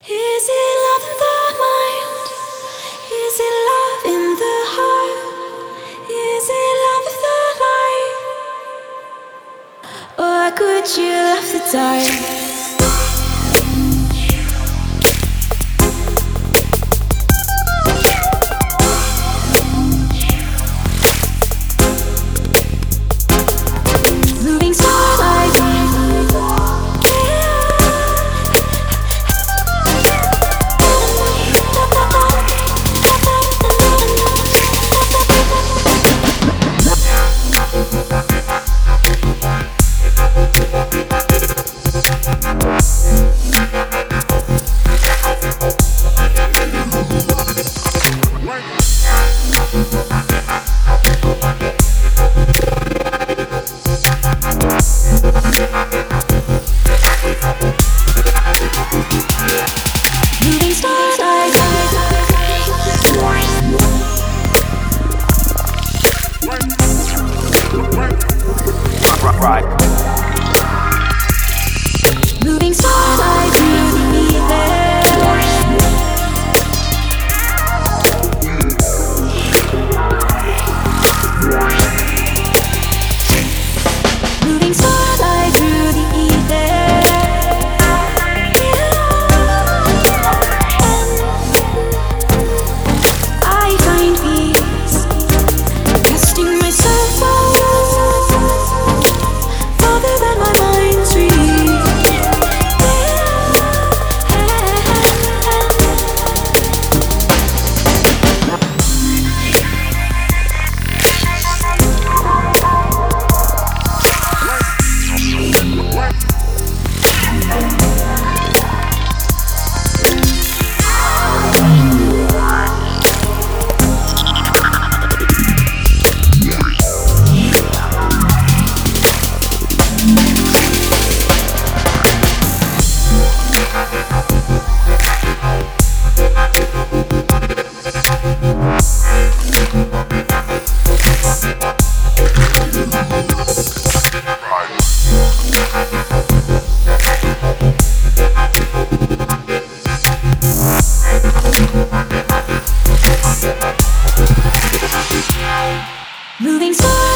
Is it love in the mind? Is it love in the heart? Is it love in the light? Or could you love the dark? Moving forward.